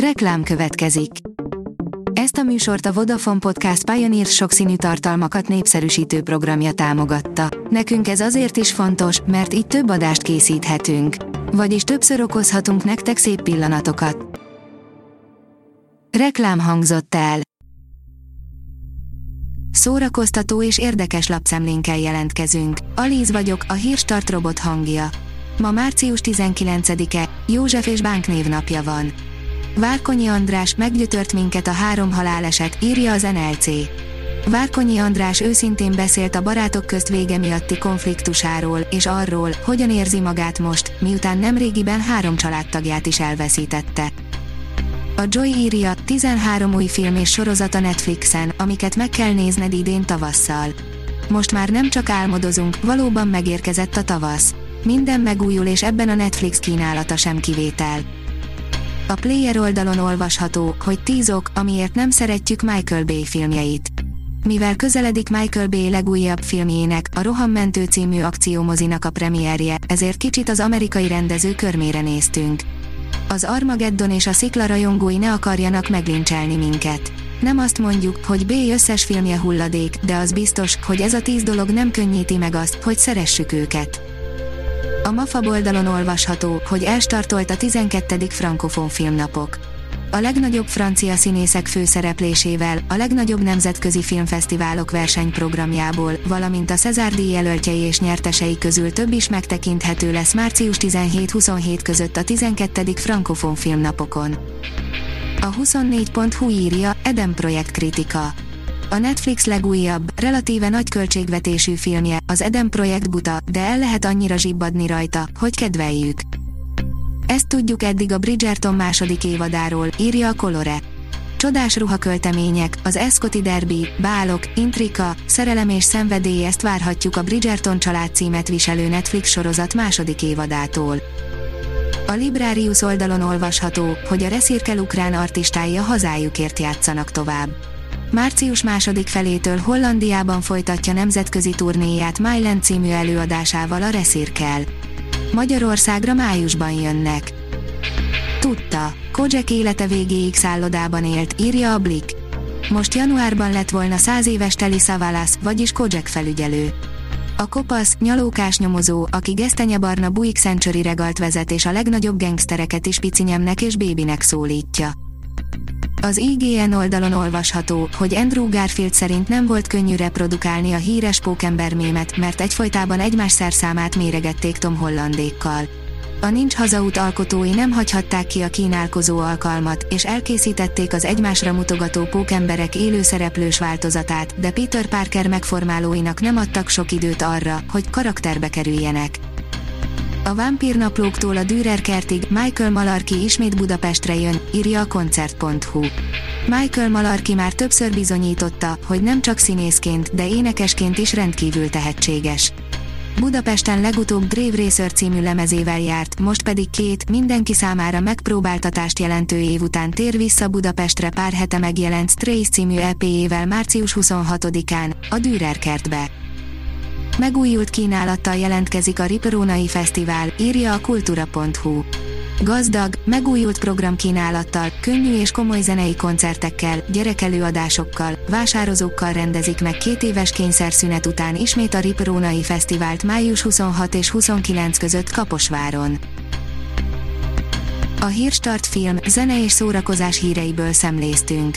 Reklám következik. Ezt a műsort a Vodafone Podcast Pioneer sokszínű tartalmakat népszerűsítő programja támogatta. Nekünk ez azért is fontos, mert így több adást készíthetünk. Vagyis többször okozhatunk nektek szép pillanatokat. Reklám hangzott el. Szórakoztató és érdekes lapszemlénkkel jelentkezünk. Alíz vagyok, a hírstart robot hangja. Ma március 19-e, József és Bánk névnapja van. Várkonyi András meggyötört minket a három haláleset, írja az NLC. Várkonyi András őszintén beszélt a barátok közt vége miatti konfliktusáról, és arról, hogyan érzi magát most, miután nemrégiben három családtagját is elveszítette. A Joy írja, 13 új film és sorozat a Netflixen, amiket meg kell nézned idén tavasszal. Most már nem csak álmodozunk, valóban megérkezett a tavasz. Minden megújul és ebben a Netflix kínálata sem kivétel. A Player oldalon olvasható, hogy tízok, amiért nem szeretjük Michael Bay filmjeit. Mivel közeledik Michael Bay legújabb filmjének, a Rohammentő című akciómozinak a premierje, ezért kicsit az amerikai rendező körmére néztünk. Az Armageddon és a szikla rajongói ne akarjanak meglincselni minket. Nem azt mondjuk, hogy B összes filmje hulladék, de az biztos, hogy ez a tíz dolog nem könnyíti meg azt, hogy szeressük őket. A MAFA oldalon olvasható, hogy elstartolt a 12. frankofon filmnapok. A legnagyobb francia színészek főszereplésével, a legnagyobb nemzetközi filmfesztiválok versenyprogramjából, valamint a Cezár díj jelöltjei és nyertesei közül több is megtekinthető lesz március 17-27 között a 12. frankofon filmnapokon. A 24.hu írja, Eden projekt kritika a Netflix legújabb, relatíve nagy költségvetésű filmje, az Eden Projekt buta, de el lehet annyira zsibbadni rajta, hogy kedveljük. Ezt tudjuk eddig a Bridgerton második évadáról, írja a Colore. Csodás ruhaköltemények, az Escoti Derby, bálok, intrika, szerelem és szenvedély ezt várhatjuk a Bridgerton család címet viselő Netflix sorozat második évadától. A Librarius oldalon olvasható, hogy a reszirkel ukrán artistái a hazájukért játszanak tovább. Március második felétől Hollandiában folytatja nemzetközi turnéját Myland című előadásával a Reszirkel. Magyarországra májusban jönnek. Tudta, Kojak élete végéig szállodában élt, írja a Blik. Most januárban lett volna száz éves Teli Savalas, vagyis Kojak felügyelő. A kopasz, nyalókás nyomozó, aki gesztenyebarna Buick Century regalt vezet és a legnagyobb gengsztereket is picinyemnek és bébinek szólítja. Az IGN oldalon olvasható, hogy Andrew Garfield szerint nem volt könnyű reprodukálni a híres pókember mémet, mert egyfolytában egymás szerszámát méregették Tom Hollandékkal. A Nincs Hazaút alkotói nem hagyhatták ki a kínálkozó alkalmat, és elkészítették az egymásra mutogató pókemberek élőszereplős változatát, de Peter Parker megformálóinak nem adtak sok időt arra, hogy karakterbe kerüljenek. A vámpírnaplóktól a Dürer kertig Michael Malarki ismét Budapestre jön, írja a koncert.hu. Michael Malarki már többször bizonyította, hogy nem csak színészként, de énekesként is rendkívül tehetséges. Budapesten legutóbb Brave Racer című lemezével járt, most pedig két, mindenki számára megpróbáltatást jelentő év után tér vissza Budapestre pár hete megjelent Strays című EP-jével március 26-án, a Dürer kertbe. Megújult kínálattal jelentkezik a Riperónai Fesztivál, írja a kultura.hu. Gazdag, megújult programkínálattal, könnyű és komoly zenei koncertekkel, gyerekelőadásokkal, vásározókkal rendezik meg két éves kényszerszünet után ismét a Riperónai Fesztivált május 26 és 29 között Kaposváron. A Hírstart film, zene és szórakozás híreiből szemléztünk.